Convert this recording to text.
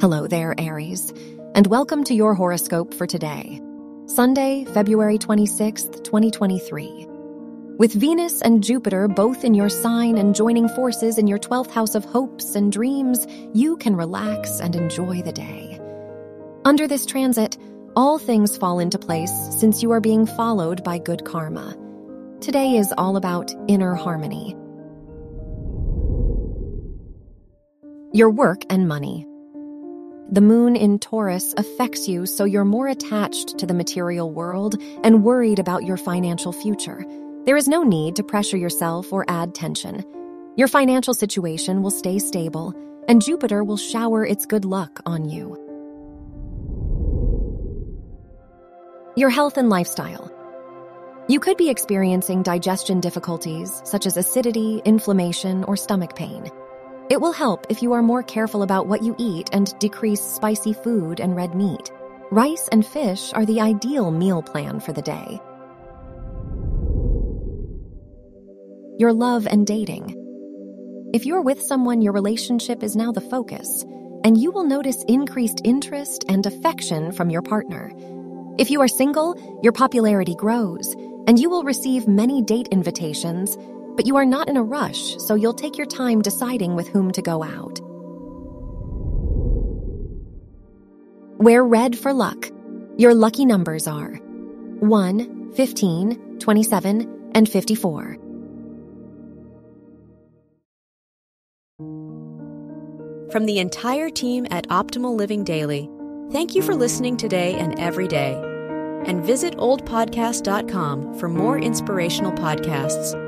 Hello there, Aries, and welcome to your horoscope for today, Sunday, February 26th, 2023. With Venus and Jupiter both in your sign and joining forces in your 12th house of hopes and dreams, you can relax and enjoy the day. Under this transit, all things fall into place since you are being followed by good karma. Today is all about inner harmony. Your work and money. The moon in Taurus affects you so you're more attached to the material world and worried about your financial future. There is no need to pressure yourself or add tension. Your financial situation will stay stable, and Jupiter will shower its good luck on you. Your health and lifestyle. You could be experiencing digestion difficulties such as acidity, inflammation, or stomach pain. It will help if you are more careful about what you eat and decrease spicy food and red meat. Rice and fish are the ideal meal plan for the day. Your love and dating. If you're with someone, your relationship is now the focus, and you will notice increased interest and affection from your partner. If you are single, your popularity grows, and you will receive many date invitations but you are not in a rush, so you'll take your time deciding with whom to go out. Wear red for luck. Your lucky numbers are 1, 15, 27, and 54. From the entire team at Optimal Living Daily, thank you for listening today and every day. And visit oldpodcast.com for more inspirational podcasts.